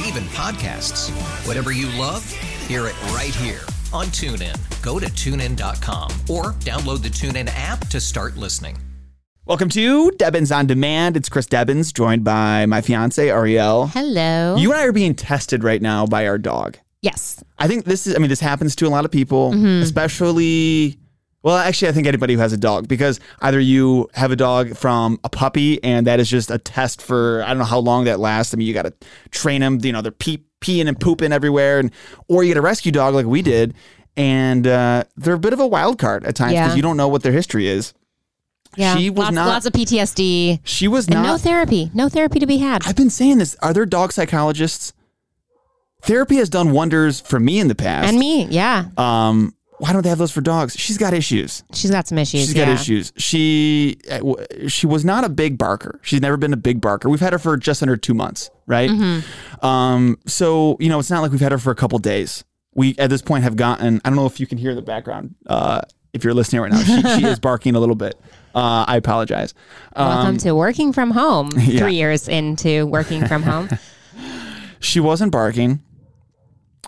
Yes, and even podcasts. Whatever you love, hear it right here on TuneIn. Go to tunein.com or download the TuneIn app to start listening. Welcome to Debbins on Demand. It's Chris Debbins, joined by my fiance Ariel. Hello. You and I are being tested right now by our dog. yes. I think this is. I mean, this happens to a lot of people, Mm-hmm. especially. Well, actually, I think anybody who has a dog, because either you have a dog from a puppy, and that is just a test for I don't know how long that lasts. I mean, you got to train them. You know, they're pee, peeing and pooping everywhere, and or you get a rescue dog like we did, and uh, they're a bit of a wild card at times because Yeah. you don't know what their history is. Yeah. She was lots, not- lots of PTSD. She was And not. no therapy. No therapy to be had. I've been saying this. Are there dog psychologists? Therapy has done wonders for me in the past. and me. Yeah. Um, why don't they have those for dogs? She's got issues. She's got some issues. She's got issues. She uh, she was not a big barker. She's never been a big barker. We've had her for just under two months, right? Mm-hmm. Um, so you know, it's not like we've had her for a couple days. We at this point have gotten. I don't know if you can hear the background. Uh, if you're listening right now, she, she is barking a little bit. Uh, I apologize. Welcome to working from home. Um, yeah. Three years into working from home. she wasn't barking.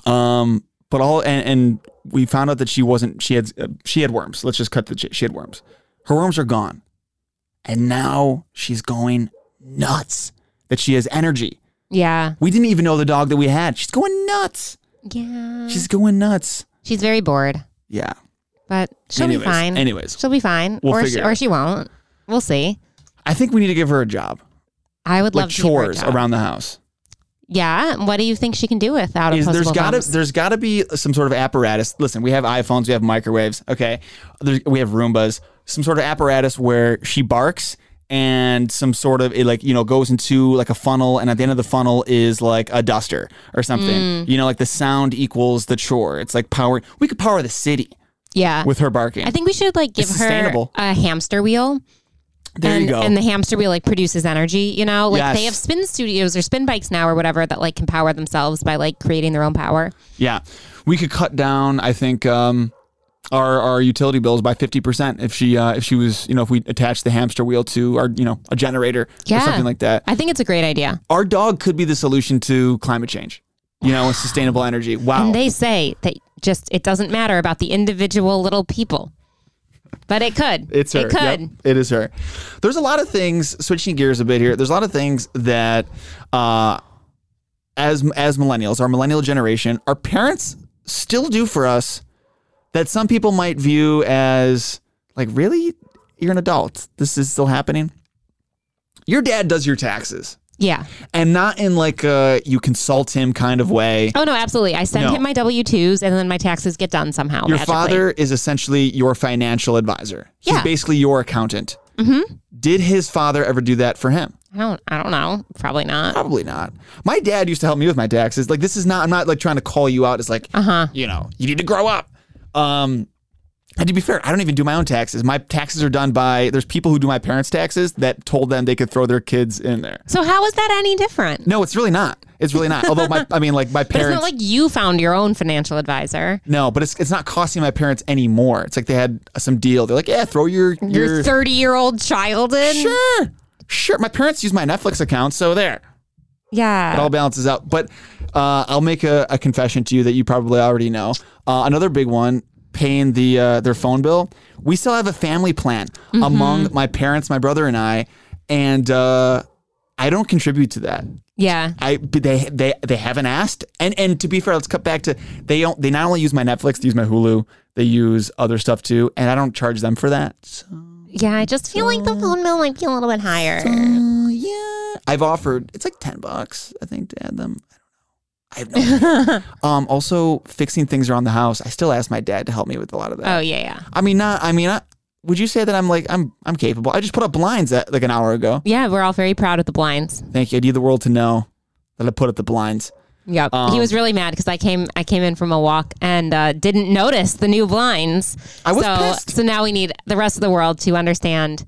Um, but all and, and we found out that she wasn't. She had uh, she had worms. Let's just cut the. ch- She had worms. Her worms are gone, and now she's going nuts. That she has energy. Yeah. We didn't even know the dog that we had. She's going nuts. Yeah. She's going nuts. She's very bored, Yeah. but she'll Anyways, be fine. anyways. she'll be fine. We'll or she, or she won't. We'll see. I think we need to give her a job, I would like love to give her a chores around the house. Yeah. What do you think she can do without is there's opposable got to thumbs? there's got to be some sort of apparatus. Listen, we have iPhones, we have microwaves, okay. There's, we have Roombas, some sort of apparatus where she barks and some sort of it like you know goes into like a funnel, and at the end of the funnel is like a duster or something. Mm. You know, like the sound equals the chore. It's like power. We could power the city yeah. with her barking. I think we should like give her a hamster wheel. There and, you go. And the hamster wheel like produces energy, you know? Like Yes. they have spin studios or spin bikes now or whatever that like can power themselves by like creating their own power. Yeah, we could cut down. I think um, our our utility bills by fifty percent if she uh, if she was you know if we attached the hamster wheel to our you know a generator Yeah. or something like that. I think it's a great idea. Our dog could be the solution to climate change. You know, sustainable energy. Wow. And they say that just it doesn't matter about the individual little people. But it could. it's her. It could. Yep, it is her. There's a lot of things. Switching gears a bit here. There's a lot of things that, uh, as as millennials, our millennial generation, our parents still do for us that some people might view as like, really, you're an adult. This is still happening. Your dad does your taxes, Yeah. and not in like a you consult him kind of way. Oh no, absolutely. I send No. him my W twos and then my taxes get done somehow. Your magically. father is essentially your financial advisor. He's Yeah. basically your accountant. Mm-hmm. Did his father ever do that for him? I don't I don't know. Probably not. Probably not. My dad used to help me with my taxes. Like this is not. I'm not like trying to call you out. It's like, Uh-huh. you know, you need to grow up. Um, and to be fair, I don't even do my own taxes. My taxes are done by. There's people who do my parents' taxes that told them they could throw their kids in there. So how is that any different? No, it's really not. It's really not. Although my, I mean, like my But it's parents. not like you found your own financial advisor. no, but it's it's not costing my parents anymore. It's like they had some deal. They're like, yeah, throw your Your your 30 year old child in. sure, sure. My parents use my Netflix account, so there. Yeah. it all balances out. But uh, I'll make a, a confession to you that you probably already know. Uh, another big one, paying the uh, their phone bill. We still have a family plan among my parents, my brother, and I, and uh, I don't contribute to that. Yeah. I they they they haven't asked. And and to be fair, let's cut back to they don't they not only use my Netflix, they use my Hulu, they use other stuff too, and I don't charge them for that. So, Yeah, I just feel like the phone bill might be a little bit higher. uh, yeah, I've offered. It's like ten bucks, I think, to add them. I don't know. I have no. idea. um, also fixing things around the house. I still ask my dad to help me with a lot of that. Oh yeah, yeah. I mean, not. I mean, I, would you say that I'm like I'm I'm capable? I just put up blinds at, like an hour ago. Yeah, we're all very proud of the blinds. Thank you. I need the world to know that I put up the blinds. Yep. Um, he was really mad because I came I came in from a walk and uh, didn't notice the new blinds. I was so, pissed. So now we need the rest of the world to understand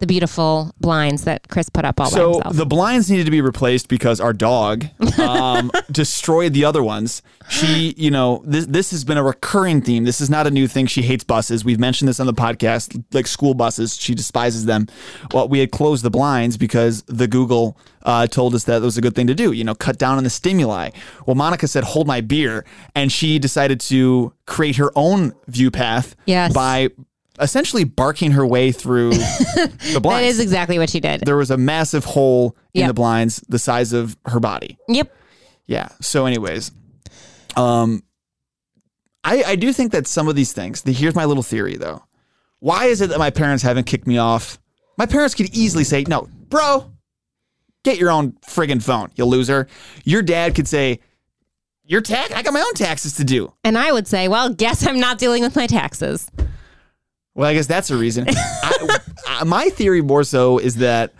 the beautiful blinds that Chris put up all by himself. So the blinds needed to be replaced because our dog um, destroyed the other ones. She, you know, this this has been a recurring theme. This is not a new thing. She hates buses. We've mentioned this on the podcast, like school buses. She despises them. Well, we had closed the blinds because the Google uh, told us that it was a good thing to do. You know, cut down on the stimuli. Well, Monica said, "Hold my beer," and she decided to create her own view path Yes. by essentially barking her way through the blinds that is exactly what she did. there was a massive hole in Yep. the blinds the size of her body. Yep. Yeah. So, anyways, um, I I do think that some of these things. The, here's my little theory, though. Why is it that my parents haven't kicked me off? My parents could easily say, "No, bro, get your own friggin' phone, you loser." Your dad could say, "Your tax, I got my own taxes to do." And I would say, well, guess I'm not dealing with my taxes. Well, I guess that's a reason. I, I- my theory more so is that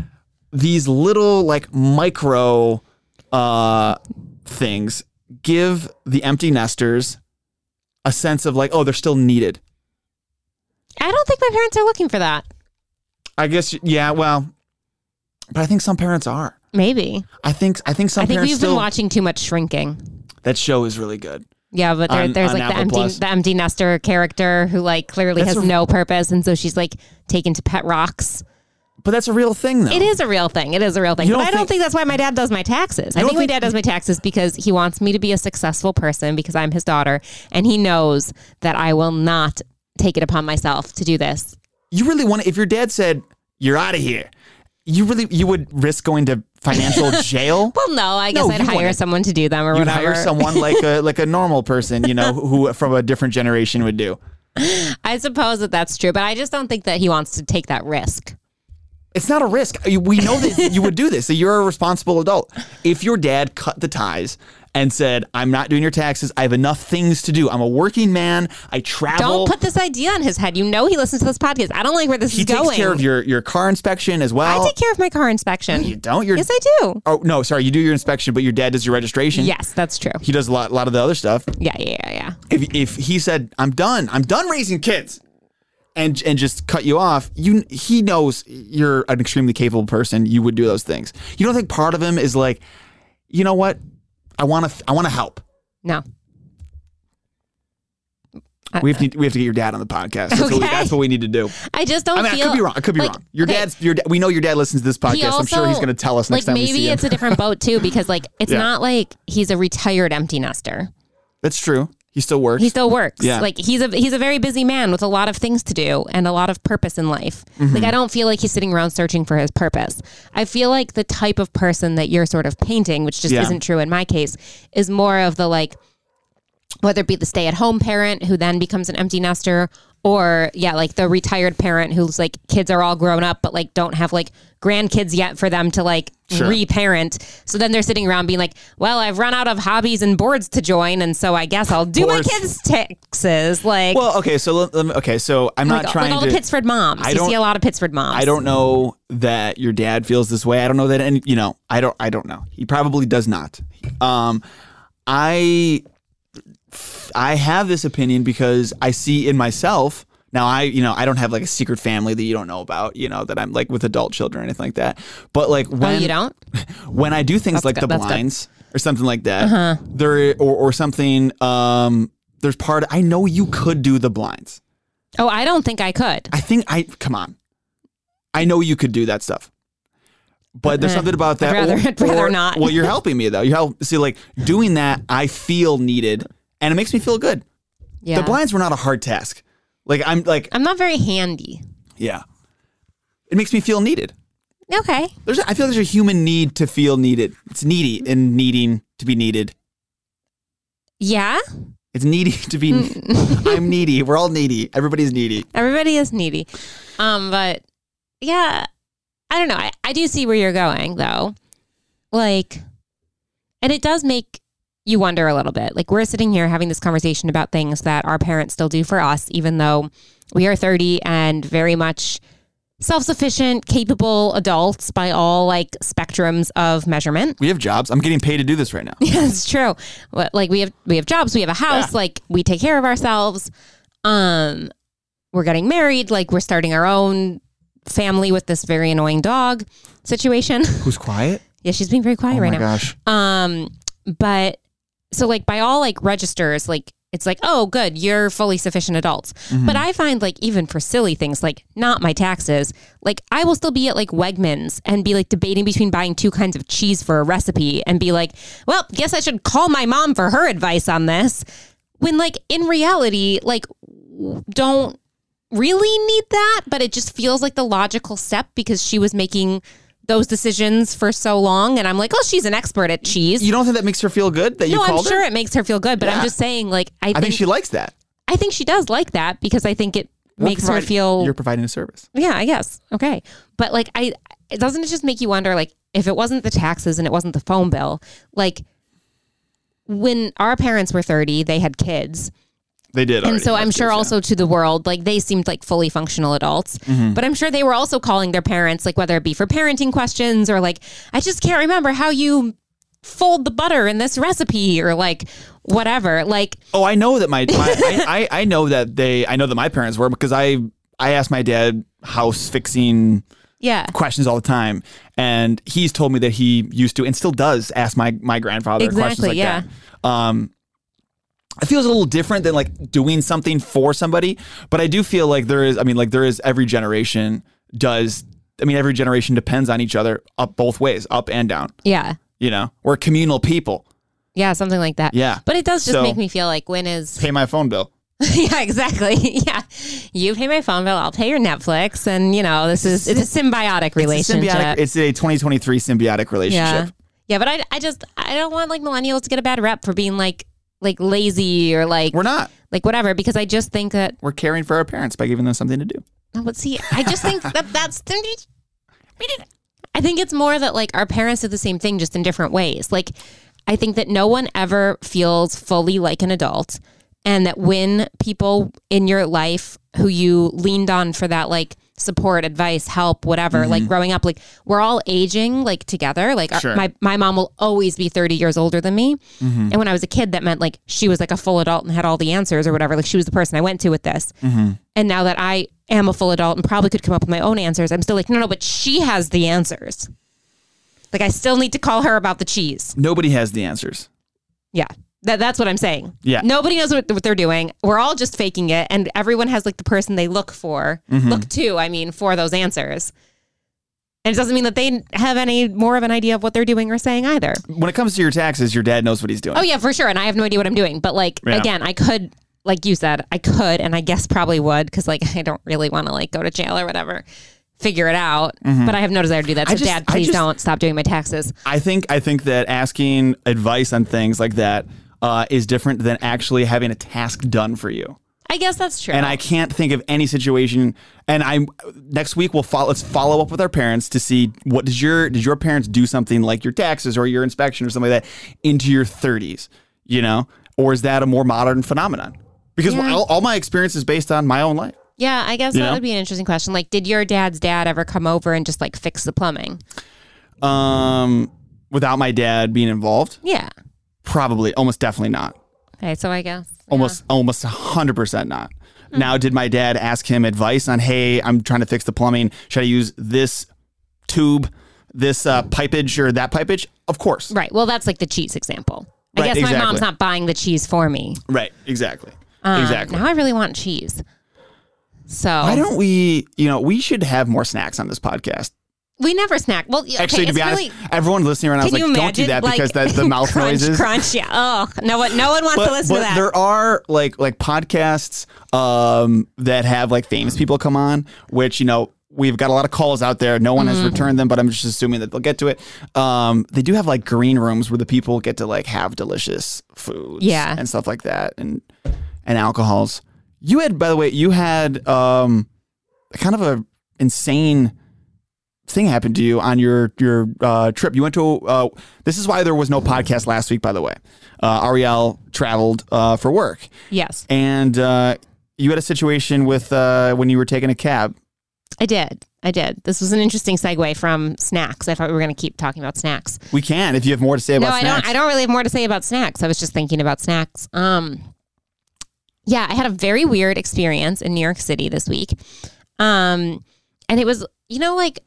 these little like micro uh, things give the empty nesters a sense of like, oh, they're still needed. I don't think my parents are looking for that. I guess, yeah. Well, but I think some parents are. Maybe. I think I think some I think parents we've still. been watching too much shrinking. that show is really good. Yeah, but there, On- there's on like the empty Plus. the empty nester character who like clearly That's has a- no purpose, and so she's like taken to pet rocks. But that's a real thing, though. It is a real thing. It is a real thing. You But don't I don't think- think that's why my dad does my taxes. I don't think my think- dad does my taxes because he wants me to be a successful person because I'm his daughter, and he knows that I will not take it upon myself to do this. You really want to, if your dad said, you're out of here, you really, you would risk going to financial jail? Well, no, I guess No, I'd hire wouldn't. someone to do them or You'd whatever. hire someone like a like a normal person, you know, who from a different generation would do. I suppose that that's true, but I just don't think that he wants to take that risk. It's not a risk. We know that you would do this. That you're a responsible adult. If your dad cut the ties and said, "I'm not doing your taxes. I have enough things to do. I'm a working man. I travel." Don't put this idea on his head. You know he listens to this podcast. I don't like where this he is going. He takes care of your your car inspection as well. I take care of my car inspection. You don't. You're, Yes, I do. Oh no, sorry. You do your inspection, but your dad does your registration. Yes, that's true. He does a lot, a lot of the other stuff. Yeah, yeah, yeah, yeah. if if he said I'm done, I'm done raising kids, and and just cut you off, you he knows you're an extremely capable person. You would do those things. You don't think part of him is like, you know what? I want to I want to help. No. We have to we have to get your dad on the podcast. That's, what, we, Okay. that's what we need to do. I just don't I mean, I could be wrong. I could be like, wrong. Your okay, dad's your we know your dad listens to this podcast. I'm sure he's going to tell us next like time maybe see him. it's a different boat too because like it's Yeah. not like he's a retired empty nester. That's true. He still works. He still works. Yeah. Like he's a he's a very busy man with a lot of things to do and a lot of purpose in life. Mm-hmm. Like I don't feel like he's sitting around searching for his purpose. I feel like the type of person that you're sort of painting, which just Yeah. isn't true in my case, is more of the like whether it be the stay-at-home parent who then becomes an empty nester or yeah like the retired parent who's like kids are all grown up but like don't have like grandkids yet for them to like Sure. reparent so then they're sitting around being like well i've run out of hobbies and boards to join and so i guess i'll do Boards. my kids taxes like well, okay. So let, let me, okay. So I'm like, not trying like all to. the pittsford moms I you don't- see a lot of pittsford moms I don't know that your dad feels this way. I don't know that, and you know, I don't. I don't know. He probably does not. Um, I, I have this opinion because I see in myself. Now I, you know, I don't have like a secret family that you don't know about. You know that I'm like with adult children or anything like that. But like oh when you don't when I do things That's like good, the that's good. Uh-huh. blinds or something like that, there or, or something. Um, there's part. I know you could do the blinds. oh i don't think i could I think I come on. I know you could do that stuff. But there's Eh, something about that. I'd rather- I'd rather not. Well, you're helping me though. You help see like doing that. I feel needed, and it makes me feel good. yeah The blinds were not a hard task. Like I'm like i'm not very handy yeah. It makes me feel needed. Okay. There's, I feel there's a human need to feel needed. It's needy and needing to be needed. Yeah. It's needy to be. I'm needy. We're all needy. Everybody's needy. Everybody is needy. Um, but yeah, I don't know. I, I do see where you're going though. Like, and it does make you wonder a little bit. Like, we're sitting here having this conversation about things that our parents still do for us, even though we are 30 and very much self sufficient, capable adults by all like spectrums of measurement. We have jobs. I'm getting paid to do this right now. Yeah, it's true. What- Like we have we have jobs, we have a house, Yeah. like we take care of ourselves. Um we're getting married, like we're starting our own family with this very annoying dog situation. Who's quiet? yeah, she's being very quiet Oh right my now. gosh. Um but so like by all like registers, like it's like, oh good, you're fully sufficient adults. Mm-hmm. But I find like even for silly things like not my taxes, like I will still be at like Wegmans and be like debating between buying two kinds of cheese for a recipe and be like, well, guess I should call my mom for her advice on this. When like in reality, like don't really need that, but it just feels like the logical step because she was making those decisions for so long and I'm like, "Oh, she's an expert at cheese." You don't think that makes her feel good that you no, I'm called sure her? it makes her feel good, but I'm just saying like I, I think, think she likes that. I think she does like that because I think it We're makes her providing- feel You're providing a service. yeah, I guess. Okay. But like I it doesn't it just make you wonder like if it wasn't the taxes and it wasn't the phone bill, like when our parents were 30, they had kids. They did. And so I'm kids, sure yeah. also to the world, like they seemed like fully functional adults. Mm-hmm. But I'm sure they were also calling their parents, like whether it be for parenting questions or like, I just can't remember how you fold the butter in this recipe or like whatever. Like, Oh, I know that my, my I, I I know that they I know that my parents were because I I asked my dad house fixing yeah. questions all the time, and he's told me that he used to and still does ask my my grandfather questions Exactly, like yeah. that. Um, it feels a little different than like doing something for somebody, but I do feel like there is. I mean, like there is every generation does. I mean, every generation depends on each other up both ways, up and down. Yeah. You know, we're communal people. Yeah. Something like that. Yeah. But it does just So- make me feel like when is Pay my phone bill. yeah, exactly. Yeah. You pay my phone bill, I'll pay your Netflix. And, you know, this is, it's a symbiotic It's a relationship. symbiotic. It's a 2023 symbiotic relationship. yeah. Yeah. But I, I just, I don't want like millennials to get a bad rep for being like, like lazy or like, We're not. like whatever, because I just think that, We're caring for our parents by giving them something to do. but see, I just think that that's, I think it's more that like our parents do the same thing just in different ways. Like, I think that no one ever feels fully like an adult. And that when people in your life who you leaned on for that, like support, advice, help, whatever, like mm-hmm. growing up, like we're all aging like together. Like our- my, my mom will always be 30 years older than me. Mm-hmm. And when I was a kid, that meant like she was like a full adult and had all the answers or whatever. Like she was the person I went to with this. Mm-hmm. And now that I am a full adult and probably could come up with my own answers, I'm still like, no, no, but she has the answers. Like I still need to call her about the cheese. Nobody has the answers. Yeah. That, that's what I'm saying. Yeah. Nobody knows what, what they're doing. We're all just faking it. And everyone has like the person they look for, Mm-hmm. look to, I mean, for those answers. And it doesn't mean that they have any more of an idea of what they're doing or saying either. When it comes to your taxes, your dad knows what he's doing. Oh, yeah, for sure. And I have no idea what I'm doing. But like, Yeah. again, I could, like you said, I could, and I guess probably would, because like I don't really want to like go to jail or whatever, figure it out. But I have no desire to do that. Mm-hmm. So, just- Dad, please just- don't stop doing my taxes. I think I think that asking advice on things like that uh, is different than actually having a task done for you. I guess that's true. And I can't think of any situation. And I'm next week we'll follow. Let's follow up with our parents to see what did your did your parents do something like your taxes or your inspection or something like that into your 30s, you know, or is that a more modern phenomenon? Because Yeah. all, all my experience is based on my own life. yeah, I guess You that know? would be an interesting question. Like, did your dad's dad ever come over and just like fix the plumbing? Um, without my dad being involved, Yeah. Probably almost definitely not. Okay, so I guess almost almost 100% not Hmm. now did my dad ask him advice on hey i'm trying to fix the plumbing should i use this tube this uh, pipage or that pipage of course Right. Well, that's like the cheese example. I Right, guess my mom's not buying the cheese for me. right exactly Um, exactly Now I really want cheese. So why don't we you know we should have more snacks on this podcast we never snack? Well, yeah, actually to be honest really, everyone listening right now is like don't do that like, because that the mouth crunch, noises Crunch, yeah. Oh, no one, no one wants to listen but to that. there are like like podcasts um, that have like famous people come on, which you know we've got a lot of calls out there. No one has Mm-hmm. returned them, but I'm just assuming that they'll get to it. Um, they do have like green rooms where the people get to like have delicious foods, Yeah. and stuff like that, and and alcohols. You had, by the way, you had um, kind of a insane thing happened to you on your your uh, trip. You went to. Uh, this is why there was no podcast last week. By the way, uh, Ariel traveled uh, for work, Yes, and uh, you had a situation with uh, when you were taking a cab. I did. I did. This was an interesting segue from snacks. I thought we were going to keep talking about snacks. We can if you have more to say about no, I snacks. don't. I don't really have more to say about snacks. I was just thinking about snacks. Um, yeah, I had a very weird experience in New York City this week. Um, and it was, you know, like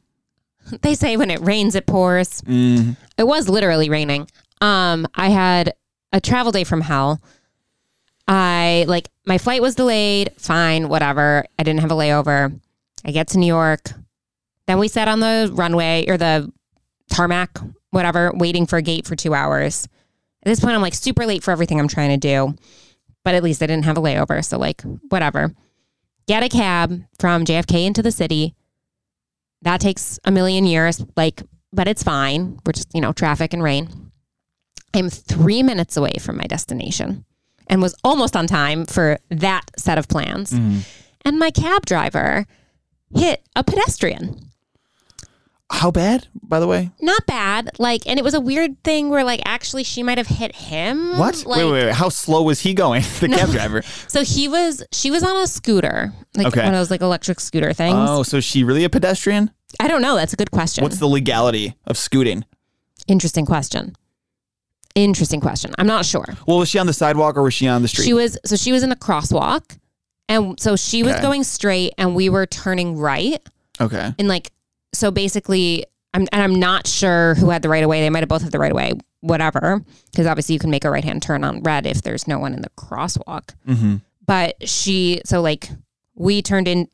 they say when it rains, it pours. Mm. It was literally raining. Um, I had a travel day from hell. I like my flight was delayed. Fine, whatever. I didn't have a layover. I get to New York. Then we sat on the runway or the tarmac, whatever, waiting for a gate for two hours. At this point, I'm like super late for everything I'm trying to do, but at least I didn't have a layover. So, like, whatever. Get a cab from JFK into the city. That takes a million years, like, but it's fine. We're just, you know, traffic and rain. I'm three minutes away from my destination and was almost on time for that set of plans. Mm-hmm. And my cab driver hit a pedestrian How bad, by the way? not bad. Like, and it was a weird thing where, like, actually, she might have hit him. What? Like, wait, wait, wait. How slow was he going? The cab driver. So he was, she was on a scooter, like Okay. one of those like electric scooter things. Oh, so is she really a pedestrian? I don't know. That's a good question. What's the legality of scooting? Interesting question. Interesting question. I'm not sure. Well, was she on the sidewalk or was she on the street? She was, so she was in a crosswalk, and so she was Okay. going straight, and we were turning right, okay. and like, so basically, I'm and I'm not sure who had the right of way. They might have both had the right of way, whatever, because obviously you can make a right hand turn on red if there's no one in the crosswalk. Mm-hmm. but she so like we turned in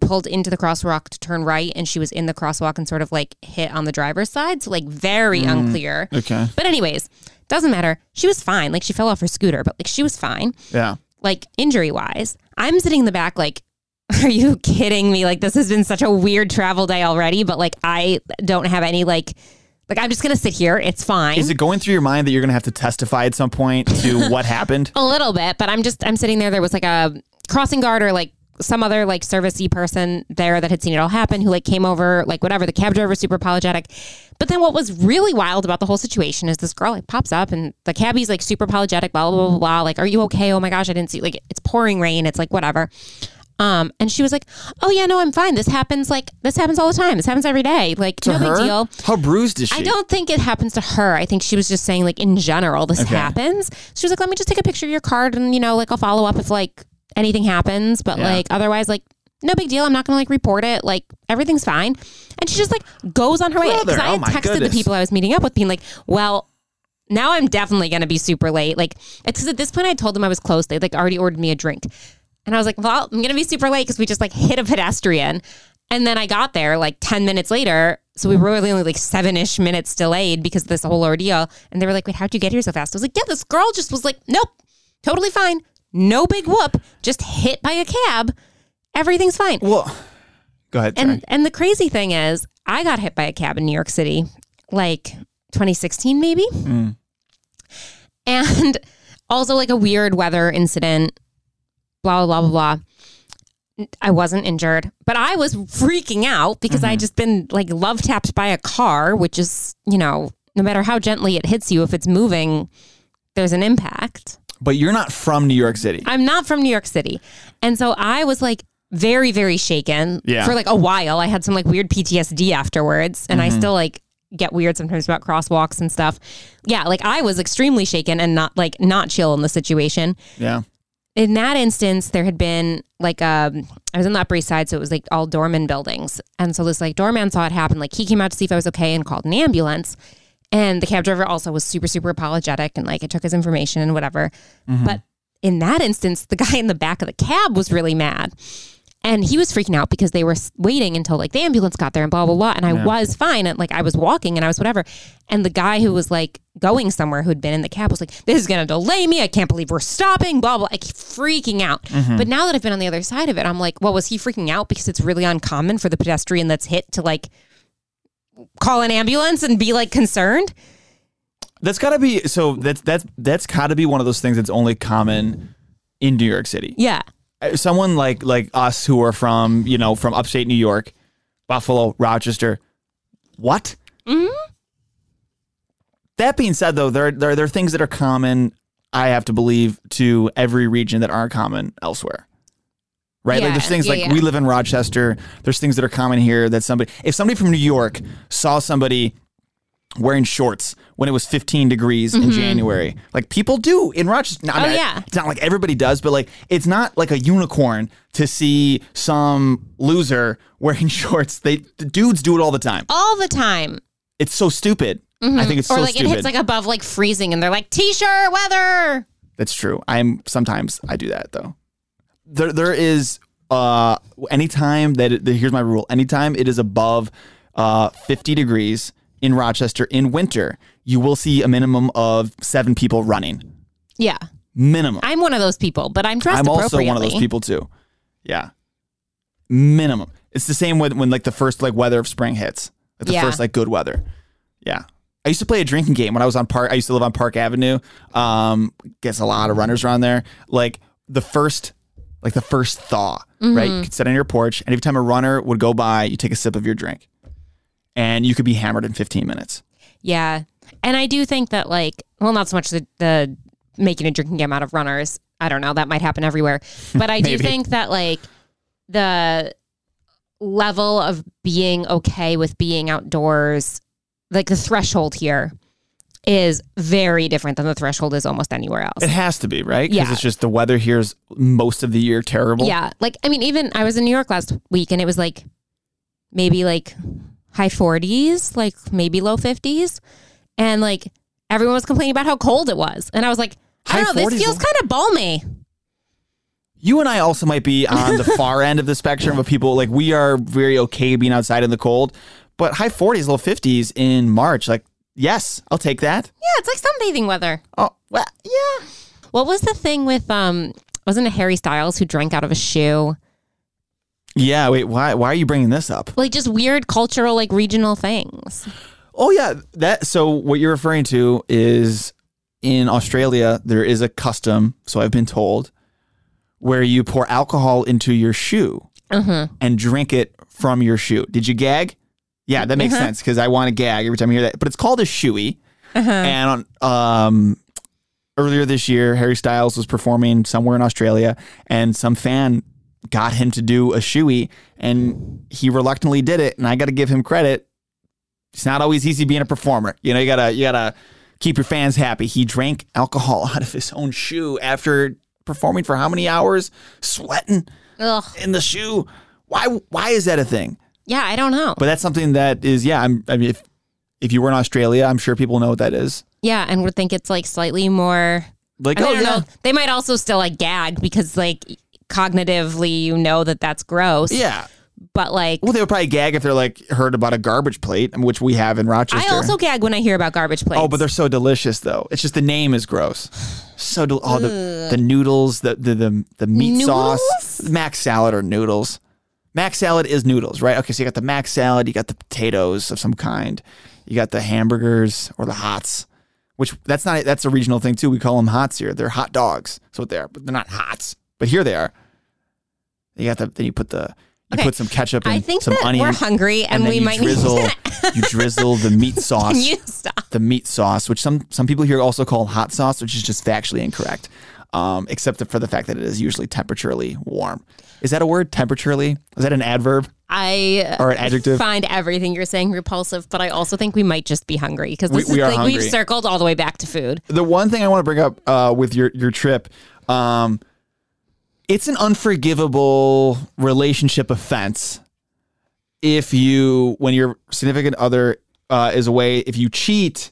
pulled into the crosswalk to turn right and she was in the crosswalk and sort of like hit on the driver's side so like very unclear Okay. but anyways doesn't matter she was fine like she fell off her scooter but like she was fine Yeah. like injury wise i'm sitting in the back like are you kidding me like this has been such a weird travel day already but like i don't have any like like i'm just gonna sit here it's fine Is it going through your mind that you're to have to testify at some point to what happened? A little bit, but I'm just I'm sitting there. There was like a crossing guard or like some other like servicey person there that had seen it all happen who like came over, like whatever. The cab driver was super apologetic. But then what was really wild about the whole situation is this girl like pops up and the cabbie's like super apologetic, blah blah blah blah. blah. Like, are you okay? Oh my gosh, I didn't see like it's pouring rain. It's like whatever. Um, and she was like, "Oh yeah, no, I'm fine. This happens like this happens all the time. This happens every day. Like To no her? big deal." How bruised is she? I don't think it happens to her. I think she was just saying like in general this Okay. happens. She was like, let me just take a picture of your card and you know like I'll follow up if like anything happens. But Yeah. like otherwise like no big deal. I'm not gonna like report it. Like everything's fine. And she just like goes on her way. Because I oh had my texted goodness. the people I was meeting up with, being like, well. Now I'm definitely gonna be super late. Like it's because at this point I told them I was close. They like already ordered me a drink, and I was like, "Well, I'm gonna be super late because we just like hit a pedestrian." And then I got there like 10 minutes later. So we were really only like seven ish minutes delayed because of this whole ordeal. And they were like, wait, how'd you get here so fast? I was like, yeah, this girl just was like, nope, totally fine. No big whoop. Just hit by a cab. Everything's fine. Well, go ahead. And sorry. and the crazy thing is, I got hit by a cab in New York City, like 2016 maybe, mm. and also like a weird weather incident. Blah blah blah blah blah. I wasn't injured, but I was freaking out because I just been like love tapped by a car, which is you know no matter how gently it hits you, if it's moving, there's an impact. But you're not from New York City. I'm not from New York City. And so I was like very, very shaken Yeah. for like a while. I had some like weird PTSD afterwards. And Mm-hmm. I still like get weird sometimes about crosswalks and stuff. Yeah, like I was extremely shaken and not like not chill in the situation. yeah. In that instance, there had been like um I was on the Upper East Side, so it was like all doorman buildings. And so this like doorman saw it happen. Like he came out to see if I was okay and called an ambulance. And the cab driver also was super, super apologetic and like it took his information and whatever. But in that instance, the guy in the back of the cab was really mad. And he was freaking out because they were waiting until like the ambulance got there and blah blah blah. And I was fine and like I was walking and I was whatever. And the guy who was like going somewhere who'd been in the cab was like, "This is gonna delay me. I can't believe we're stopping." Blah blah, like freaking out. Mm-hmm. But now that I've been on the other side of it, I'm like, well, was he freaking out because it's really uncommon for the pedestrian that's hit to like call an ambulance and be like concerned? That's got to be so. That's that's that's got to be one of those things that's only common in New York City. Yeah. Uh, Someone like like us who are from you know from upstate New York, Buffalo, Rochester. What? Mm-hmm. That being said, though, there there there are things that are common. I have to believe to every region that aren't common elsewhere. Right? like there's things yeah, like yeah. we live in Rochester. There's things that are common here that somebody if somebody from New York saw somebody wearing shorts when it was 15 degrees in January. Like people do in Rochester. I Mm-hmm. Oh, yeah. It's not like everybody does, but like it's not like a unicorn to see some loser wearing shorts. They the dudes do it all the time. All the time. It's so stupid. I think it's so stupid. Or so like stupid. it hits like above like freezing and they're like t-shirt weather. That's true. I'm sometimes I do that though. There there is uh anytime that it, here's my rule. Anytime it is above uh 50 degrees in Rochester in winter, you will see a minimum of 7 people running. Yeah. Minimum. I'm one of those people, but I'm dressed I'm also one of those people too. Yeah. Minimum. It's the same when when like the first like weather of spring hits. Like the Yeah. first like good weather. Yeah. I used to play a drinking game when I was on Park. I used to live on Park Avenue. Um, gets a lot of runners around there. Like the first, like the first thaw, right? You could sit on your porch, and every time a runner would go by, you take a sip of your drink, and you could be hammered in 15 minutes. Yeah. And I do think that like, well, not so much the, the making a drinking game out of runners. I don't know. That might happen everywhere. But I do think that like the level of being okay with being outdoors, like the threshold here is very different than the threshold is almost anywhere else. It has to be right because Yeah. it's just the weather here's most of the year terrible. Yeah. Like, I mean, even I was in New York last week and it was like maybe like high 40s, like maybe low 50s. And like everyone was complaining about how cold it was. And I was like, I don't know, 40s this feels kind of balmy. You and I also might be on the far end of the spectrum of people. Like we are very okay being outside in the cold, but high 40s, low 50s in March. Like, yes, I'll take that. Yeah, it's like sunbathing weather. Oh, well, yeah. What was the thing with, um, wasn't it Harry Styles who drank out of a shoe? Yeah. Wait, why? Why are you bringing this up? Like just weird cultural, like regional things. Oh, yeah. That. So what you're referring to is in Australia there is a custom. So I've been told where you pour alcohol into your shoe mm-hmm. and drink it from your shoe. Did you gag? Yeah, that makes uh-huh. sense because I want to gag every time I hear that. But it's called a shoey. Uh-huh. And um, earlier this year, Harry Styles was performing somewhere in Australia, and some fan got him to do a shoey, and he reluctantly did it. And I got to give him credit. It's not always easy being a performer. You know, you gotta you gotta keep your fans happy. He drank alcohol out of his own shoe after performing for how many hours, sweating Ugh. in the shoe. Why why is that a thing? Yeah, I don't know. But that's something that is yeah. I'm, I mean, if if you were in Australia, I'm sure people know what that is. yeah, and would think it's like slightly more Like I, mean, oh I don't yeah, know. They might also still like gag because like cognitively you know that that's gross. yeah. But like Well, they would probably gag if they're like heard about a garbage plate, which we have in Rochester. I also gag when I hear about garbage plates. Oh, but they're so delicious though. It's just the name is gross. So del- oh, the the noodles, the the the, the meat sauce, Noodles? mac salad or noodles. Mac salad is noodles, right? Okay, so you got the mac salad, you got the potatoes of some kind, you got the hamburgers or the hots, which that's not that's a regional thing too. We call them hots here. They're hot dogs. That's what they are, but they're not hots. But here they are. You got the then you put the you Okay, put some ketchup and I think some onion. we're hungry and, then we might drizzle need you drizzle the meat sauce Can you stop? the meat sauce, which some some people here also call hot sauce, which is just factually incorrect, um, except for the fact that it is usually temperaturely warm. Is that a word? Temperaturely? Is that an adverb I or an adjective? find everything you're saying repulsive, but I also think we might just be hungry because We- this we is are like we've circled all the way back to food. The one thing I want to bring up uh, with your your trip, um, it's an unforgivable relationship offense if you when your significant other uh, is away if you cheat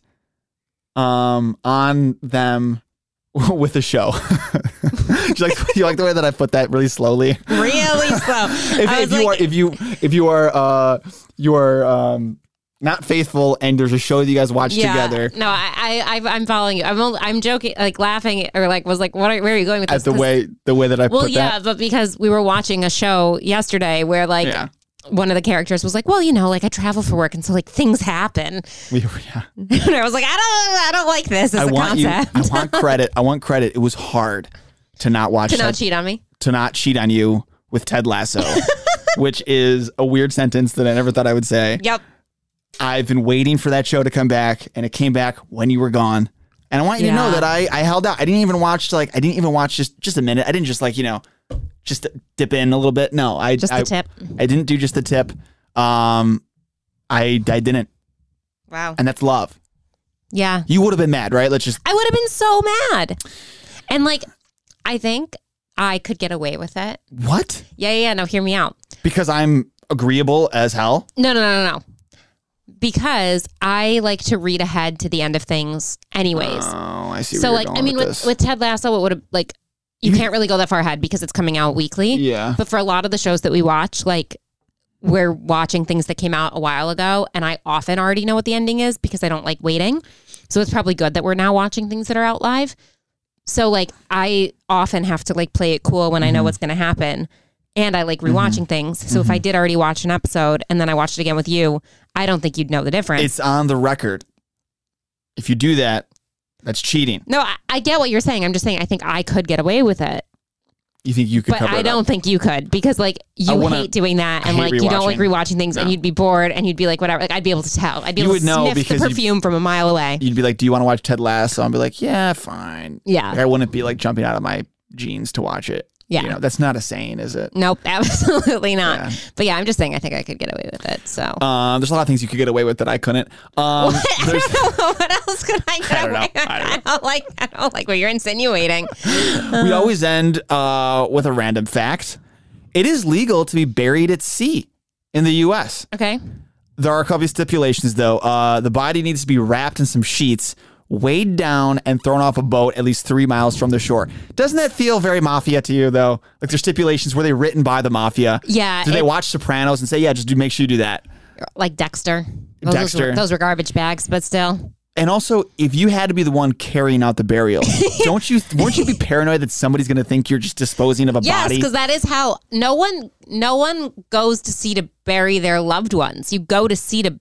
um, on them with a show. you like you like the way that I put that really slowly. really slow. If, if you like, are if you if you are uh you are um not faithful and there's a show that you guys watch together No, I, I, I'm following you. I'm, only, I'm joking, like laughing, or like was like, what? Are, where are you going with this? at the 'Cause- way the way that I Well, yeah, that. but because we were watching a show yesterday where like Yeah. one of the characters was like, well, you know, like I travel for work, and so like things happen. We, yeah. and I was like, I don't, I don't like this as I a want you. concept. I want credit. I want credit. It was hard to not watch to not Ted- cheat on me. to not cheat on you with Ted Lasso, which is a weird sentence that I never thought I would say. Yep. I've been waiting for that show to come back, and it came back when you were gone. And I want you to know that I, I held out. I didn't even watch like I didn't even watch just just a minute. I didn't just like you know just dip in a little bit. No, I Just the I, tip. I didn't do just the tip. Um, I I didn't, Wow. and that's love. Yeah. You would have been mad, right? Let's just I would have been so mad. And like, I think I could get away with it. what? Yeah, yeah, yeah. No, hear me out. Because I'm agreeable as hell. No, no, no, no, no. Because I like to read ahead to the end of things, anyways. Oh, I see. so, like, I mean, with, with, with Ted Lasso, it would have like you can't really go that far ahead because it's coming out weekly. yeah. But for a lot of the shows that we watch, like we're watching things that came out a while ago, and I often already know what the ending is because I don't like waiting. So it's probably good that we're now watching things that are out live. So like I often have to like play it cool when I Mm-hmm. know what's going to happen. And I like rewatching mm-hmm. things. So if I mm-hmm. did already watch an episode and then I watched it again with you, I don't think you'd know the difference. It's on the record. If you do that, that's cheating. no, I, I get what you're saying. I'm just saying I think I could get away with it. You think you could but I don't up. think you could because like you wanna- hate doing that and like you don't like rewatching. things and you'd be bored and you'd be like whatever like I'd be able to tell I'd be You able to know sniff the perfume from a mile away You'd be like, "Do you want to watch Ted Lasso?" I'd be like, "Yeah, fine." Yeah. Like, I wouldn't be like jumping out of my jeans to watch it. Yeah. You know, that's not a saying, is it? nope absolutely not Yeah. but yeah I'm just saying I think I could get away with it so Um, there's a lot of things you could get away with that I couldn't. Um, there's, what else could I get I don't know. away with I don't I don't like I don't like what you're insinuating we always end uh, with a random fact. It is legal to be buried at sea in the U.S. okay There are a couple of stipulations, though. Uh, the body needs to be wrapped in some sheets, weighed down, and thrown off a boat at least three miles from the shore. Doesn't that feel very mafia to you, though? Like there's stipulations were they written by the mafia? Yeah, Do they it- watch Sopranos and say, "Yeah, just do make sure you do that"? like Dexter those, Dexter. Were, those were garbage bags but still And also, if you had to be the one carrying out the burial, don't you? Won't you be paranoid that somebody's going to think you're just disposing of a Yes, body? Yes, because that is how no one no one goes to sea to bury their loved ones. You go to sea to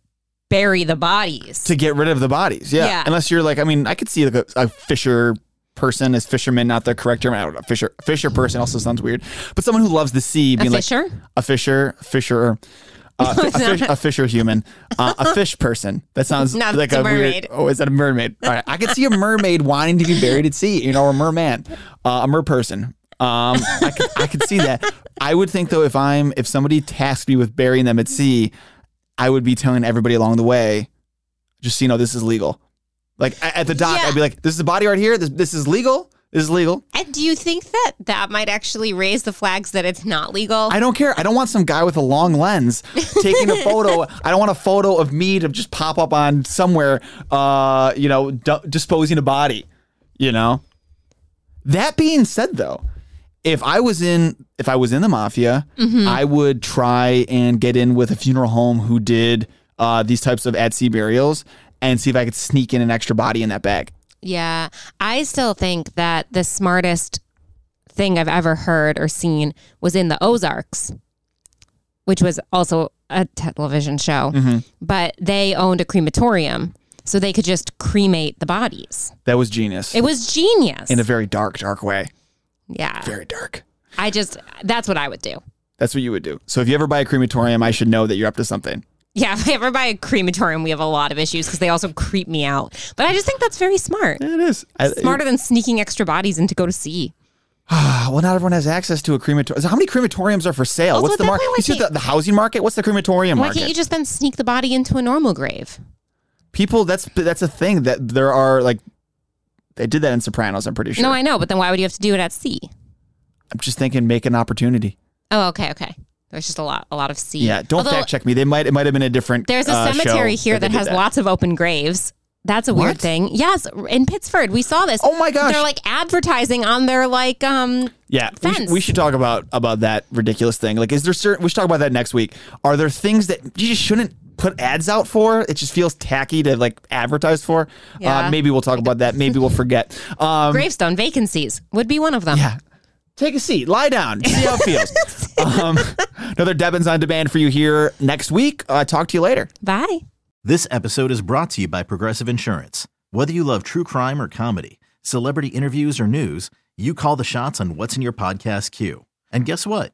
bury the bodies. to get rid of the bodies. Yeah. Yeah. Unless you're like, I mean, I could see like a, a fisher person as fisherman, not the correct term. I don't know. Fisher, fisher person also sounds weird, but someone who loves the sea, A being like fisher? a fisher, fisher. Uh, a, fish, a fisher human, uh, a fish person. That sounds No, like a a, weird. mermaid. Oh, is that a mermaid? All right, I could see a mermaid wanting to be buried at sea. You know, or a merman, uh, a mer person. Um, I could, I could see that. I would think though, if I'm, if somebody tasked me with burying them at sea, I would be telling everybody along the way, just so you know, this is legal. Like at the dock, Yeah. I'd be like, "This is a body right here. This, this is legal. This is legal." And do you think that that might actually raise the flags that it's not legal? I don't care. I don't want some guy with a long lens taking a photo. I don't want a photo of me to just pop up on somewhere, uh, you know, d- disposing a body, you know? That being said though, if I was in if I was in the mafia, I would try and get in with a funeral home who did uh, these types of at sea burials and see if I could sneak in an extra body in that bag. yeah. I still think that the smartest thing I've ever heard or seen was in the Ozarks, which was also a television show. Mm-hmm. But they owned a crematorium, so they could just cremate the bodies. That was genius. It was genius. in a very dark, dark way. Yeah. Very dark. I just that's what I would do. That's what you would do. So if you ever buy a crematorium, I should know that you're up to something. Yeah, if I ever buy a crematorium, we have a lot of issues because they also creep me out. But I just think that's very smart. It is. I- Smarter than sneaking extra bodies in to go to sea. Well, not everyone has access to a crematorium. How many crematoriums are for sale? Also, What's the market? why You see the, the housing market? What's the crematorium Why market? can't you just then sneak the body into a normal grave? People, that's that's a thing that there are like. They did that in Sopranos. I'm pretty sure. No, I know, but then why would you have to do it at sea? I'm just thinking, make an opportunity. Oh, okay, okay. There's just a lot, a lot of sea. Yeah, don't Although fact check me. They might. It might have been a different. There's a uh, cemetery here that, they has did lots of open graves. That's a weird What? thing. Yes, in Pittsford, we saw this. Oh my gosh. They're like advertising on their like um Yeah, we should, Fence. we should talk about about that ridiculous thing. Like, is there certain? We should talk about that next week. Are there things that you just shouldn't put ads out for? It just feels tacky to like advertise for. Yeah. Uh, maybe we'll talk about that. Maybe we'll forget. Um, gravestone vacancies would be one of them. yeah. Take a seat, lie down, see how it feels. um, another Debbins on demand for you here next week. Uh, talk to you later. Bye. This episode is brought to you by Progressive Insurance. Whether you love true crime or comedy, celebrity interviews or news, you call the shots on what's in your podcast queue. And guess what?